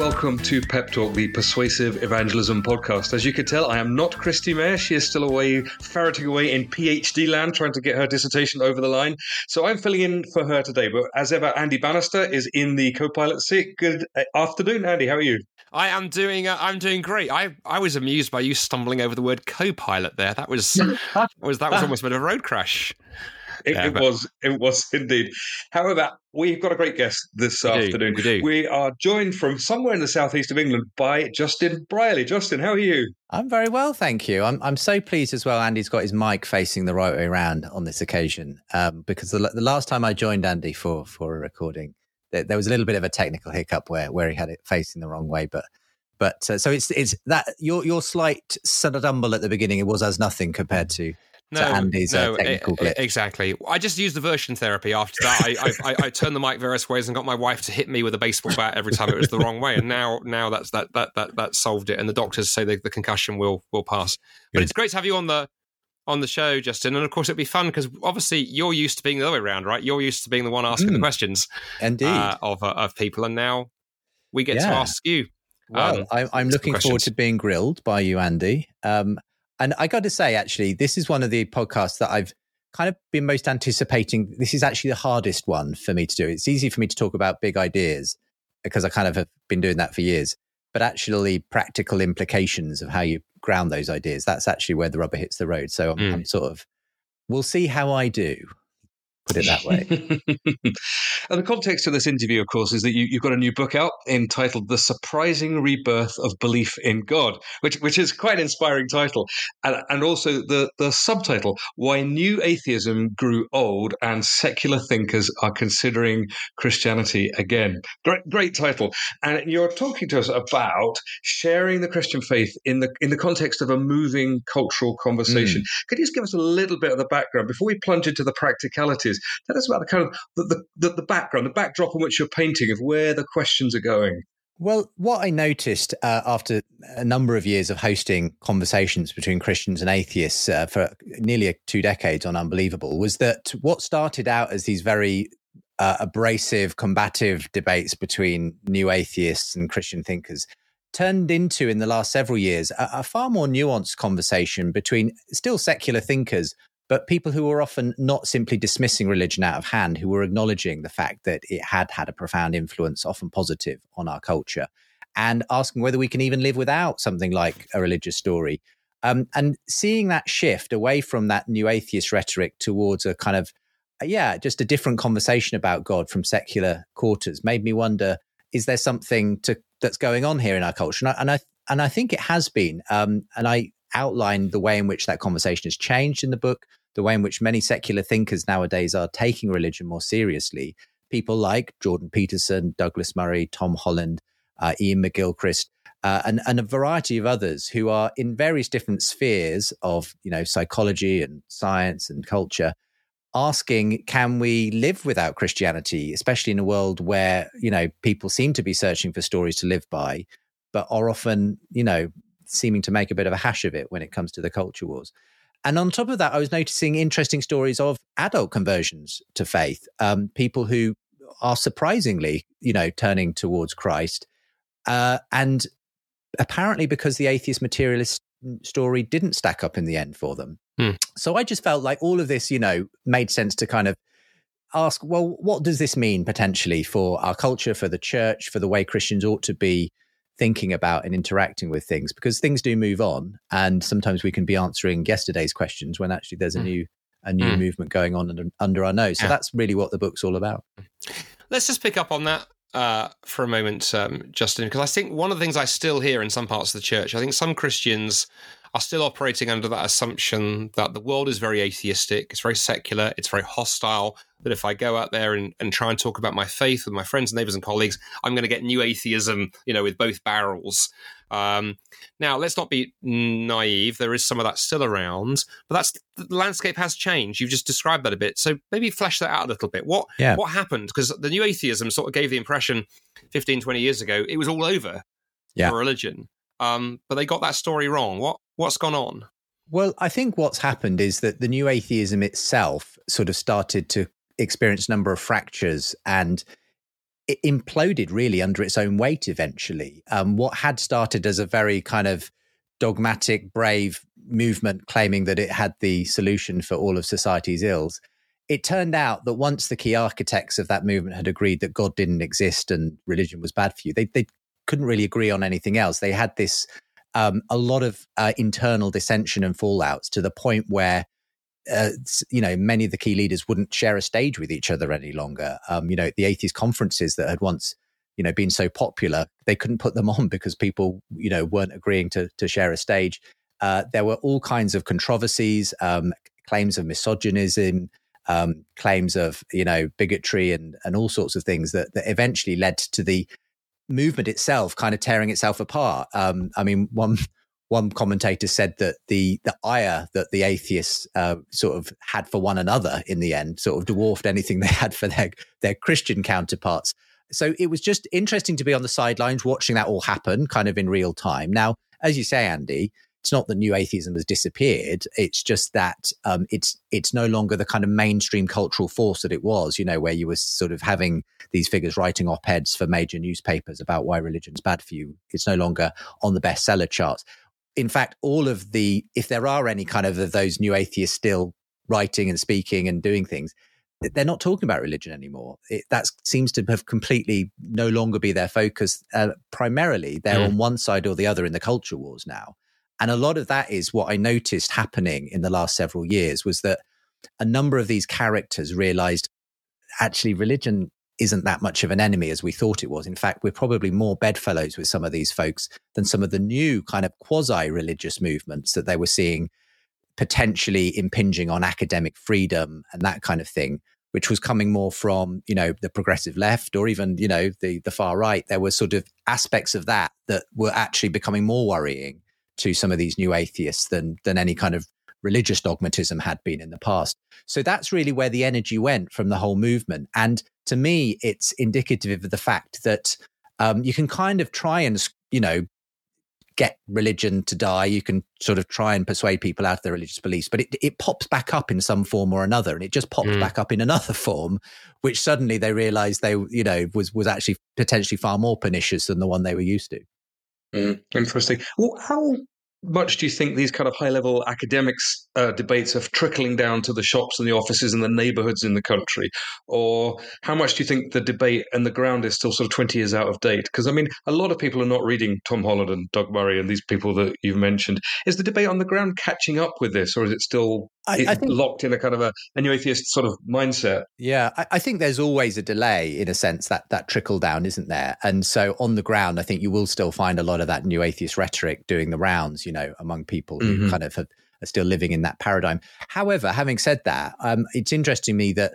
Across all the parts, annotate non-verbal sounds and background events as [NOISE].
welcome to Pep Talk, the Persuasive Evangelism podcast. As you can tell, I am not Kristi Mair. She is still away, ferreting away in PhD land, trying to get her dissertation over the line. So I'm filling in for her today. But as ever, Andy Bannister is in the co-pilot seat. Good uh, afternoon, Andy. How are you? I am doing. Uh, I'm doing great. I, I was amused by you stumbling over the word co-pilot there. That was [LAUGHS] was that was almost a bit of a road crash. It, yeah, it but... was. It was [LAUGHS] indeed. However, we've got a great guest this we afternoon. Do, we, do. we are joined from somewhere in the southeast of England by Justin Brierley. Justin, how are you? I'm very well, thank you. I'm I'm so pleased as well. Andy's got his mic facing the right way around on this occasion um, because the, the last time I joined Andy for for a recording, there, there was a little bit of a technical hiccup where where he had it facing the wrong way, but. But uh, so it's it's that your your slight stumble at the beginning it was as nothing compared to no, Andy's uh, no, technical glitch. Exactly. I just used the version therapy after that. I, I, I, turned the mic various ways and got my wife to hit me with a baseball bat every time it was the wrong way. And now, now that's that that that that solved it. And the doctors say the, the concussion will will pass. But Good. it's great to have you on the on the show, Justin. And of course, it'd be fun because obviously you're used to being the other way around, right? You're used to being the one asking mm. the questions, indeed, uh, of uh, of people, and now we get yeah. to ask you. Well, um, I, am looking forward to being grilled by you, Andy. Um, and I got to say, actually, this is one of the podcasts that I've kind of been most anticipating. This is actually the hardest one for me to do. It's easy for me to talk about big ideas because I kind of have been doing that for years. But actually, practical implications of how you ground those ideas, that's actually where the rubber hits the road. So I'm, mm. I'm sort of, we'll see how I do put it that way. [LAUGHS] and the context of this interview, of course, is that you, have got a new book out entitled "The Surprising Rebirth of Belief in God," which which is quite an inspiring title, and, and also the the subtitle "Why New Atheism Grew Old and Secular Thinkers Are Considering Christianity Again." Great, great title, and you're talking to us about sharing the Christian faith in the in the context of a moving cultural conversation. Mm. Could you just give us a little bit of the background before we plunge into the practicalities? Tell us about the kind of the, the, the background, the backdrop on which you're painting of where the questions are going. Well, what I noticed uh, after a number of years of hosting conversations between Christians and atheists uh, for nearly two decades on Unbelievable was that what started out as these very uh, abrasive, combative debates between new atheists and Christian thinkers turned into, in the last several years, a, a far more nuanced conversation between still secular thinkers, but people who were often not simply dismissing religion out of hand, who were acknowledging the fact that it had had a profound influence, often positive, on our culture, and asking whether we can even live without something like a religious story. Um, and seeing that shift away from that new atheist rhetoric towards a kind of, uh, yeah, just a different conversation about God from secular quarters made me wonder: is there something to that's going on here in our culture? And I and I, and I think it has been. Um, and I outlined the way in which that conversation has changed in the book the way in which many secular thinkers nowadays are taking religion more seriously. People like Jordan Peterson, Douglas Murray, Tom Holland, uh, Iain McGilchrist, uh, and, and a variety of others who are in various different spheres of you know psychology and science and culture asking can we live without christianity especially in a world where you know people seem to be searching for stories to live by but are often you know seeming to make a bit of a hash of it when it comes to the culture wars and on top of that, I was noticing interesting stories of adult conversions to faith, um, people who are surprisingly, you know, turning towards Christ. Uh, and apparently because the atheist materialist story didn't stack up in the end for them. Hmm. So I just felt like all of this, you know, made sense to kind of ask, well, what does this mean potentially for our culture, for the church, for the way Christians ought to be thinking about and interacting with things because things do move on and sometimes we can be answering yesterday's questions when actually there's a mm. new a new mm. movement going on under, under our nose so yeah. that's really what the book's all about let's just pick up on that uh, for a moment um, justin because i think one of the things i still hear in some parts of the church i think some christians are still operating under that assumption that the world is very atheistic, it's very secular, it's very hostile. That if I go out there and, and try and talk about my faith with my friends, neighbors, and colleagues, I'm going to get new atheism, you know, with both barrels. Um, now, let's not be naive. There is some of that still around, but that's the landscape has changed. You've just described that a bit. So maybe flesh that out a little bit. What yeah. what happened? Because the new atheism sort of gave the impression 15, 20 years ago it was all over yeah. for religion. Um, but they got that story wrong. What what's gone on? Well, I think what's happened is that the new atheism itself sort of started to experience a number of fractures and it imploded really under its own weight eventually. Um, what had started as a very kind of dogmatic, brave movement claiming that it had the solution for all of society's ills. It turned out that once the key architects of that movement had agreed that God didn't exist and religion was bad for you, they, they couldn't really agree on anything else. They had this um, a lot of uh, internal dissension and fallouts to the point where uh, you know, many of the key leaders wouldn't share a stage with each other any longer. Um, you know, the atheist conferences that had once, you know, been so popular, they couldn't put them on because people, you know, weren't agreeing to to share a stage. Uh, there were all kinds of controversies, um, claims of misogynism, um, claims of you know bigotry, and and all sorts of things that that eventually led to the movement itself kind of tearing itself apart. Um, I mean, one one commentator said that the the ire that the atheists uh, sort of had for one another in the end sort of dwarfed anything they had for their their Christian counterparts. So it was just interesting to be on the sidelines watching that all happen, kind of in real time. Now, as you say, Andy, it's not that new atheism has disappeared. It's just that um, it's it's no longer the kind of mainstream cultural force that it was. You know, where you were sort of having these figures writing op eds for major newspapers about why religion's bad for you. It's no longer on the bestseller charts in fact, all of the, if there are any kind of those new atheists still writing and speaking and doing things, they're not talking about religion anymore. It, that seems to have completely no longer be their focus. Uh, primarily, they're mm. on one side or the other in the culture wars now. And a lot of that is what I noticed happening in the last several years was that a number of these characters realized actually religion isn't that much of an enemy as we thought it was. In fact, we're probably more bedfellows with some of these folks than some of the new kind of quasi religious movements that they were seeing potentially impinging on academic freedom and that kind of thing, which was coming more from, you know, the progressive left or even, you know, the, the far right. There were sort of aspects of that that were actually becoming more worrying to some of these new atheists than, than any kind of religious dogmatism had been in the past. So that's really where the energy went from the whole movement. And to me, it's indicative of the fact that um, you can kind of try and, you know, get religion to die. You can sort of try and persuade people out of their religious beliefs, but it, it pops back up in some form or another, and it just pops mm. back up in another [LAUGHS] form, which suddenly they realize they, you know, was was actually potentially far more pernicious than the one they were used to. Mm, interesting. Well, how much do you think these kind of high level academics uh, debates are trickling down to the shops and the offices and the neighborhoods in the country? Or how much do you think the debate and the ground is still sort of 20 years out of date? Because, I mean, a lot of people are not reading Tom Holland and Doug Murray and these people that you've mentioned. Is the debate on the ground catching up with this, or is it still I, I think, locked in a kind of a, a new atheist sort of mindset? Yeah, I, I think there's always a delay in a sense that that trickle down, isn't there? And so on the ground, I think you will still find a lot of that new atheist rhetoric doing the rounds, you know, among people who mm-hmm. kind of have, are still living in that paradigm. However, having said that, um, it's interesting to me that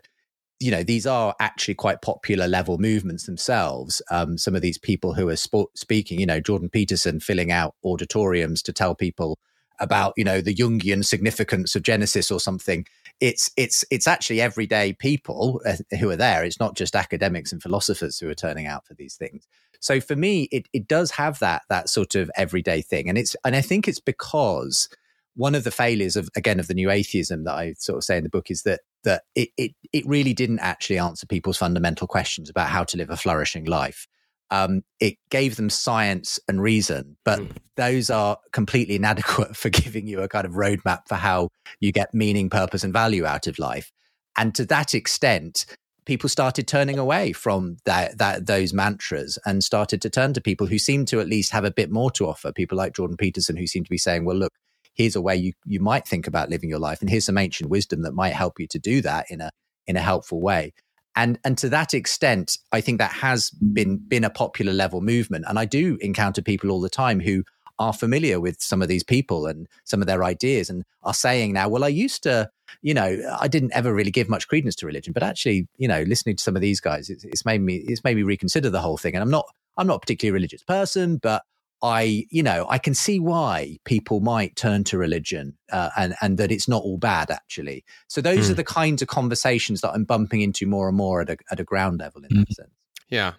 you know these are actually quite popular level movements themselves um, some of these people who are sp- speaking you know jordan peterson filling out auditoriums to tell people about you know the jungian significance of genesis or something it's it's it's actually everyday people uh, who are there. It's not just academics and philosophers who are turning out for these things. So for me it it does have that that sort of everyday thing. And it's and i think it's because one of the failures of again of the new atheism that I sort of say in the book is that that it it, it really didn't actually answer people's fundamental questions about how to live a flourishing life. Um, it gave them science and reason, but mm. those are completely inadequate [LAUGHS] for giving you a kind of roadmap for how you get meaning, purpose, and value out of life. And to that extent, people started turning away from that, that those mantras and started to turn to people who seemed to at least have a bit more to offer. People like Jordan Peterson, who seemed to be saying, "Well, look, here's a way you you might think about living your life, and here's some ancient wisdom that might help you to do that in a in a helpful way." And and to that extent, I think that has been been a popular level movement. And I do encounter people all the time who are familiar with some of these people and some of their ideas and are saying now, well, I used to, you know, I didn't ever really give much credence to religion, but actually, you know, listening to some of these guys, it's, it's made me it's made me reconsider the whole thing. And I'm not I'm not a particularly religious person, but I, you know, I can see why people might turn to religion uh, and and that it's not all bad actually. So those mm. are hmm. the kinds of conversations that I'm bumping into more and more at a at a ground level in mm. that sense. Yeah,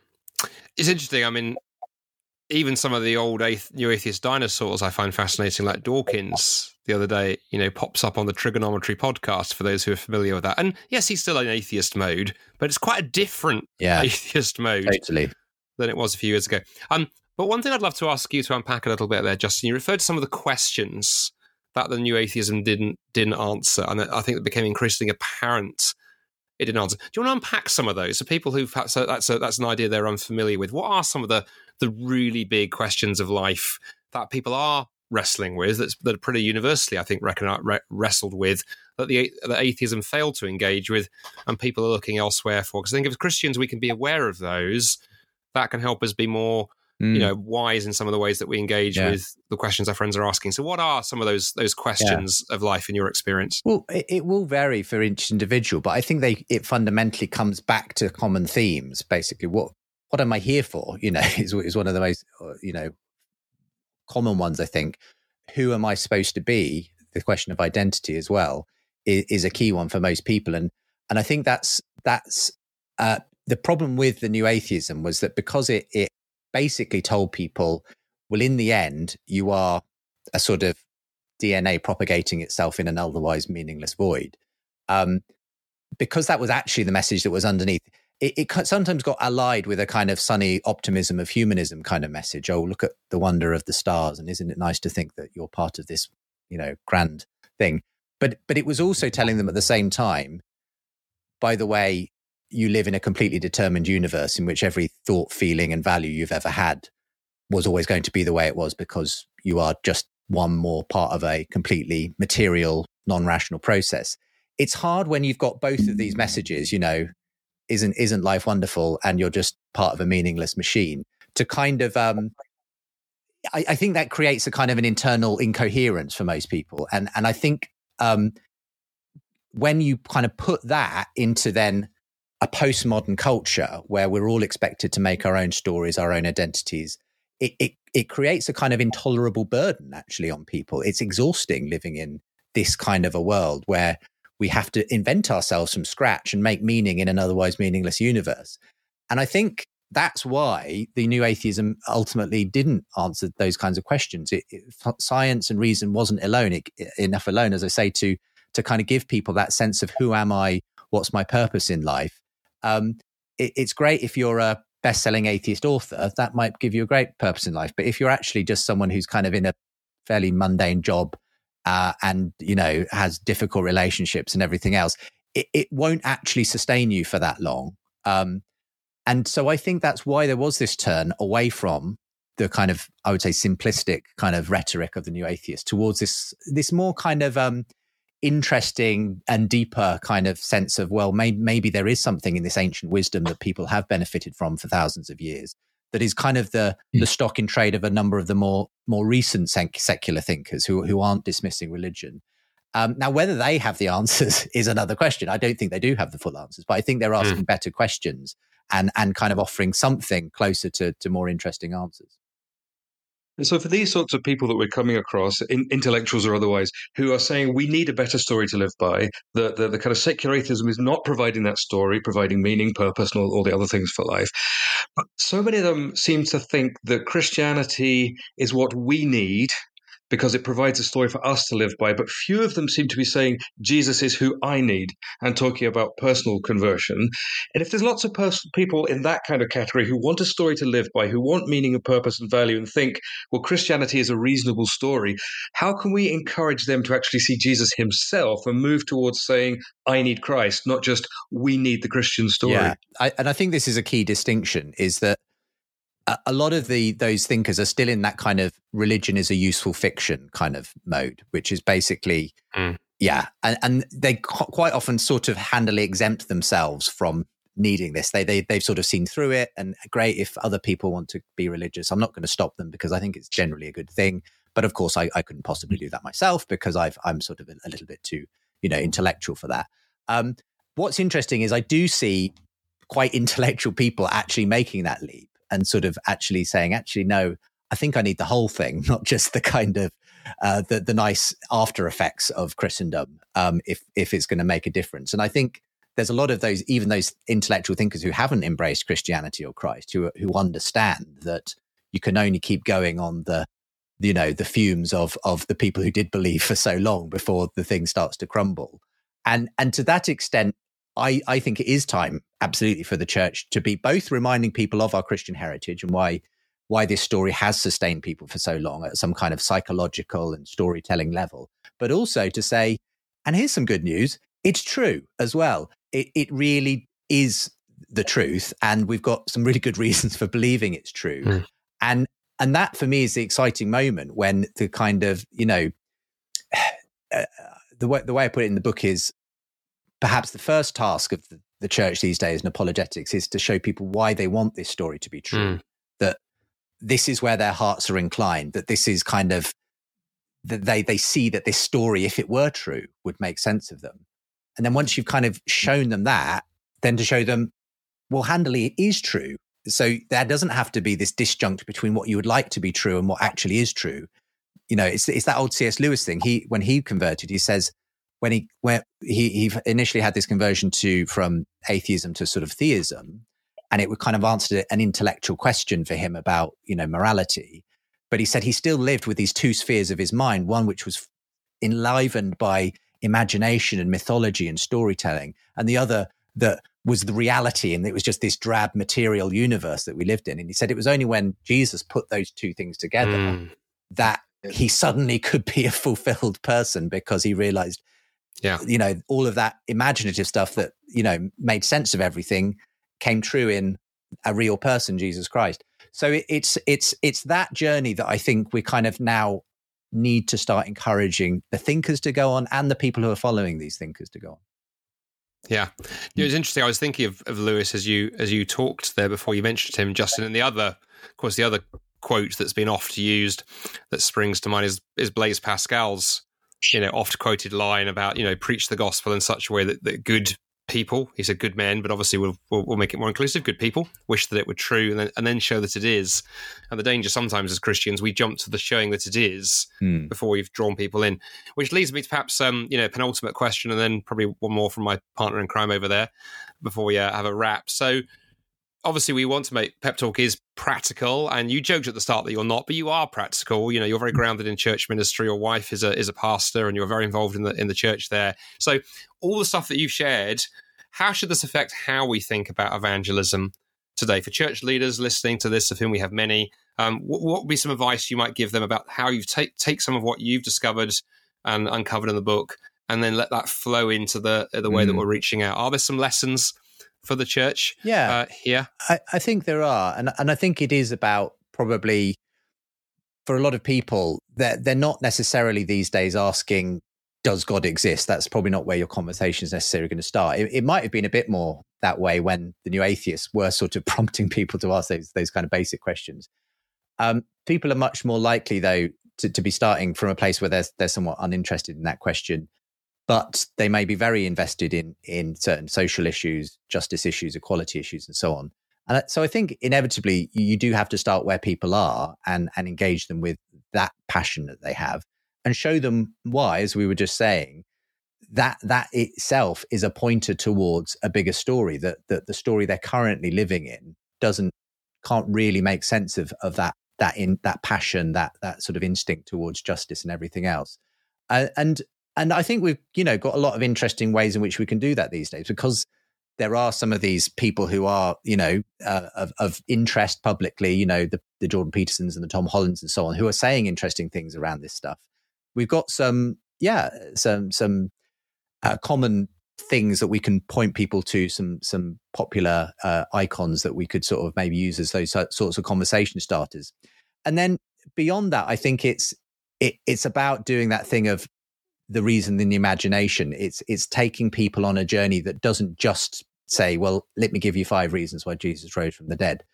it's interesting. I mean, even some of the old ath- new atheist dinosaurs I find fascinating, like Dawkins the other day, you know, pops up on the Trigonometry podcast for those who are familiar with that. And yes, he's still in atheist mode, but it's quite a different yeah, [LAUGHS] atheist mode totally. than it was a few years ago. Um, but one thing I'd love to ask you to unpack a little bit there, Justin, you referred to some of the questions that the new atheism didn't didn't answer, and I think it became increasingly apparent it didn't answer. Do you want to unpack some of those? So people who've had, so that's a, that's an idea they're unfamiliar with. What are some of the the really big questions of life that people are wrestling with? That's that are pretty universally, I think, reckon, re- wrestled with that the that atheism failed to engage with, and people are looking elsewhere for. Because I think as Christians we can be aware of those. That can help us be more Mm. you know wise in some of the ways that we engage yeah. with the questions our friends are asking. So what are some of those those questions yeah. of life in your experience? Well it, it, will vary for each individual but i think they it fundamentally comes back to common themes basically. What what am i here for? You know [LAUGHS] is, is one of the most uh, you know common ones i think. Who am i supposed to be? The question of identity as well is, is a key one for most people. And and i think that's that's uh, the problem with the new atheism was that because it, it basically told people, well, in the end, you are a sort of DNA propagating itself in an otherwise meaningless void. Um, because that was actually the message that was underneath. It, it, sometimes got allied with a kind of sunny optimism of humanism kind of message. Oh, look at the wonder of the stars, and isn't it nice to think that you're part of this, you know, grand thing? But but it was also telling them at the same time. By the way, you live in a completely determined universe in which every thought, feeling, and value you've ever had was always going to be the way it was because you are just one more part of a completely material, non rational process. It's hard when you've got both of these messages, you know, isn't isn't life wonderful and you're just part of a meaningless machine to kind of um I, I think that creates a kind of an internal incoherence for most people. And and I think um when you kind of put that into then a postmodern culture where we're all expected to make our own stories, our own identities, it, it, it creates a kind of intolerable burden actually on people. It's exhausting living in this kind of a world where we have to invent ourselves from scratch and make meaning in an otherwise meaningless universe. And I think that's why the new atheism ultimately didn't answer those kinds of questions. It, it, science and reason wasn't alone it, enough alone, as I say, to to kind of give people that sense of who am I, what's my purpose in life, um, it, it's great if you're a best-selling atheist author. That might give you a great purpose in life. But if you're actually just someone who's kind of in a fairly mundane job uh, and you know has difficult relationships and everything else, it, it won't actually sustain you for that long. Um, and so I think that's why there was this turn away from the kind of I would say simplistic kind of rhetoric of the new atheist towards this this more kind of um, interesting and deeper kind of sense of well may, maybe there is something in this ancient wisdom that people have benefited from for thousands of years that is kind of the mm. the stock in trade of a number of the more more recent secular thinkers who who aren't dismissing religion um, now whether they have the [LAUGHS] answers is another question i don't think they do have the full answers but i think they're hmm. asking mm. better questions and and kind of offering something closer to to more interesting answers and so, for these sorts of people that we're coming across, in, intellectuals or otherwise, who are saying we need a better story to live by, the, the, the kind of secular atheism is not providing that story, providing meaning, purpose, and all, all the other things for life. But so many of them seem to think that Christianity is what we need because it provides a story for us to live by. But few of them seem to be saying, Jesus is who I need, and talking about personal conversion. And if there's lots of pers- people in that kind of category who want a story to live by, who want meaning and purpose and value, and think, well, Christianity is a reasonable story, how can we encourage them to actually see Jesus himself and move towards saying, I need Christ, not just we need the Christian story? Yeah. I, and I think this is a key distinction is that a lot of the those thinkers are still in that kind of religion is a useful fiction kind of mode, which is basically mm. yeah, and, and they quite often sort of handily exempt themselves from needing this. They they they've sort of seen through it, and great if other people want to be religious. I'm not going to stop them because I think it's generally a good thing. But of course, I, I couldn't possibly do that myself because I've I'm sort of a, a little bit too you know intellectual for that. Um, what's interesting is I do see quite [LAUGHS] intellectual people actually making that leap and sort of actually saying, actually, no, I think I need the whole thing, [LAUGHS] not just the kind of uh, the the nice after effects of Christendom, um, if if it's going to make a difference. And I think there's a lot of those, even those intellectual thinkers who haven't embraced Christianity or Christ, who who understand that you can only keep going on the you know the fumes of of the people who did believe for so long before the thing starts to crumble and and to that extent i i think it is time absolutely for the church to be both reminding people of our christian heritage and why why this story has sustained people for so long at some kind of psychological and storytelling level but also to say and here's some good news it's true as well it it really is the truth and we've got some really good [LAUGHS] reasons for believing it's true mm. and and that for me is the exciting moment when the kind of you know [SIGHS] uh, the way the way I put it in the book is perhaps the first task of the, the, church these days in apologetics is to show people why they want this story to be true. Mm. That this is where their hearts are inclined. That this is kind of that they they see that this story, if it were true, would make sense of them. And then once you've kind of shown them that, then to show them, well, handily it is true so there doesn't have to be this disjunct between what you would like to be true and what actually is true. You know, it's it's that old C.S. Lewis thing. He when he converted, he says when he where he he initially had this conversion to from atheism to sort of theism, and it would kind of answered an intellectual question for him about you know morality. But he said he still lived with these two spheres of his mind, one which was enlivened by imagination and mythology and storytelling, and the other that was the reality and it was just this drab material universe that we lived in. And he said it was only when Jesus put those two things together mm. that he suddenly could be a fulfilled person because he realized, yeah, you know, all of that imaginative stuff that, you know, made sense of everything came true in a real person, Jesus Christ. So it's it's it's that journey that I think we kind of now need to start encouraging the thinkers to go on and the people who are following these thinkers to go on. Yeah, it was interesting. I was thinking of, of Lewis as you as you talked there before you mentioned him, Justin. And the other, of course, the other quote that's been oft used that springs to mind is is Blaise Pascal's you know oft quoted line about you know preach the gospel in such a way that, that good people. He's a good man, but obviously we'll, we'll, we'll make it more inclusive. Good people wish that it were true, and then and then show that it is. And the danger sometimes as Christians we jump to the showing that it is hmm. before we've drawn people in, which leads me to perhaps um you know penultimate question, and then probably one more from my partner in crime over there before we uh, have a wrap. So obviously we want to make pep talk is practical and you joked at the start that you're not but you are practical. You know you're very hmm. grounded in church ministry. Your wife is a is a pastor and you're very involved in the in the church there. So all the stuff that you've shared how should this affect how we think about evangelism today? For church leaders listening to this of whom we have many um, what, what, would be some advice you might give them about how you take take some of what you've discovered and uncovered in the book and then let that flow into the the way mm. that we're reaching out? Are there some lessons for the church yeah. uh, here? I, I think there are and and i think it is about probably for a lot of people they're, they're not necessarily these days asking does god exist? That's probably not where your conversation is necessarily going to start. It, it might have been a bit more that way when the new atheists were sort of [LAUGHS] prompting people to ask those, those kind of basic questions. Um, people are much more likely though to, to be starting from a place where they're, they're somewhat uninterested in that question but they may be very invested in in certain social issues, justice issues, equality issues, and so on. And so I think inevitably you do have to start where people are and and engage them with that passion that they have and show them why, as we were just saying, that that itself is a pointer towards a bigger story that that the story they're currently living in doesn't can't really make sense of of that that in that passion that that sort of instinct towards justice and everything else uh, and and I think we've, you know, got a lot of interesting ways in which we can do that these days because there are some of these people who are, you know, uh, of, of, interest publicly, you know, the, the Jordan Petersons and the Tom Hollands and so on, who are saying interesting things around this stuff. We've got some, yeah, some some uh, common things that we can point people to, some some popular uh, icons that we could sort of maybe use as those sorts of conversation starters. And then beyond that, I think it's it, it's about doing that thing of the reason in the imagination. It's it's taking people on a journey that doesn't just say, "Well, let me give you five reasons why Jesus rose from the dead,"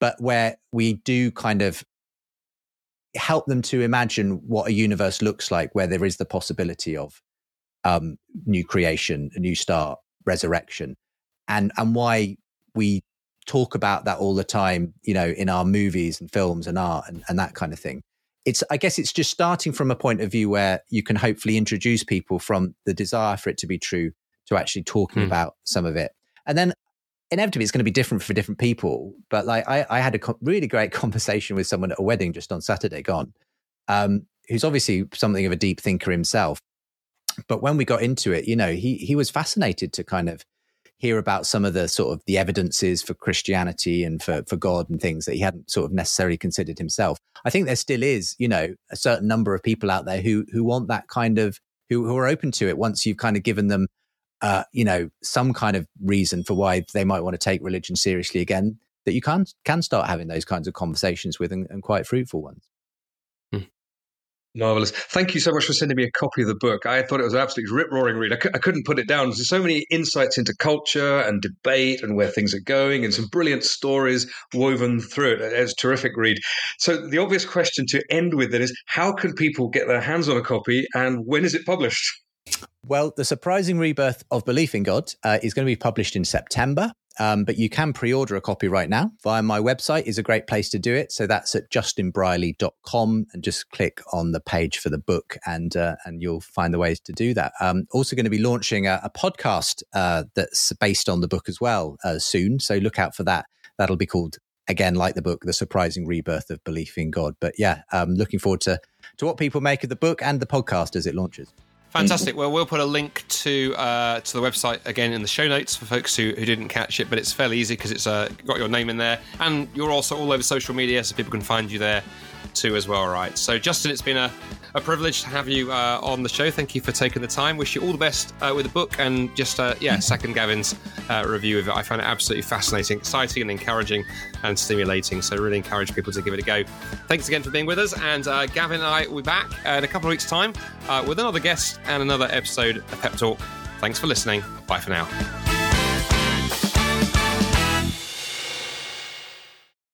but where we do kind of help them to imagine what a universe looks like, where there is the possibility of um, new creation, a new start, resurrection, and and why we talk about that all the time, you know, in our movies and films and art and, and that kind of thing it's i guess it's just starting from a point of view where you can hopefully introduce people from the desire for it to be true to actually talking mm. about some of it and then inevitably it's going to be different for different people. But like I, I had a co- really great [LAUGHS] conversation with someone at a wedding just on Saturday gone, um, who's obviously something of a deep thinker himself. But when we got into it, you know, he he was fascinated to kind of hear about some of the sort of the evidences for Christianity and for, for God and things that he hadn't sort of necessarily considered himself. I think there still is, you know, a certain number of people out there who who want that kind of who who are open to it once you've kind of given them uh, you know, some kind of reason for why they might want to take religion seriously again, that you can can start having those kinds of conversations with and, and quite fruitful ones. Marvelous. Thank you so much for sending me a copy of the book. I thought it was an absolutely rip roaring read. I c- I couldn't put it down. There's so many insights into culture and debate and where things are going, and some brilliant stories woven through it. It's a terrific read. So, the obvious question to end with then is how can people get their hands on a copy and when is it published? Well, The Surprising Rebirth of Belief in God uh, is going to be published in September. Um, but you can pre-order a copy right now via my website is a great place to do it. So that's at justinbrierley.com and just click on the page for the book and uh, and you'll find the ways to do that. Um, also going to be launching a, a podcast uh, that's based on the book as well uh, soon. So look out for that. That'll be called again, like the book, The Surprising Rebirth of Belief in God. But yeah, um, looking forward to to what people make of the book and the podcast as it launches. Fantastic. Well, we'll put a link to uh, to the website again in the show notes for folks who, who didn't catch it, but it's fairly easy because it's uh, got your name in there, and you're also all over social media, so people can find you there too as well. Right. So, Justin, it's been a, a privilege to have you uh, on the show. Thank you for taking the time. Wish you all the best uh, with the book, and just uh, yeah, second Gavin's uh, review of it. I found it absolutely fascinating, exciting, and encouraging and stimulating. So, really encourage people to give it a go. Thanks again for being with us, and uh, Gavin and I will be back in a couple of weeks' time uh, with another guest and another episode of Pep Talk. Thanks for listening. Bye for now.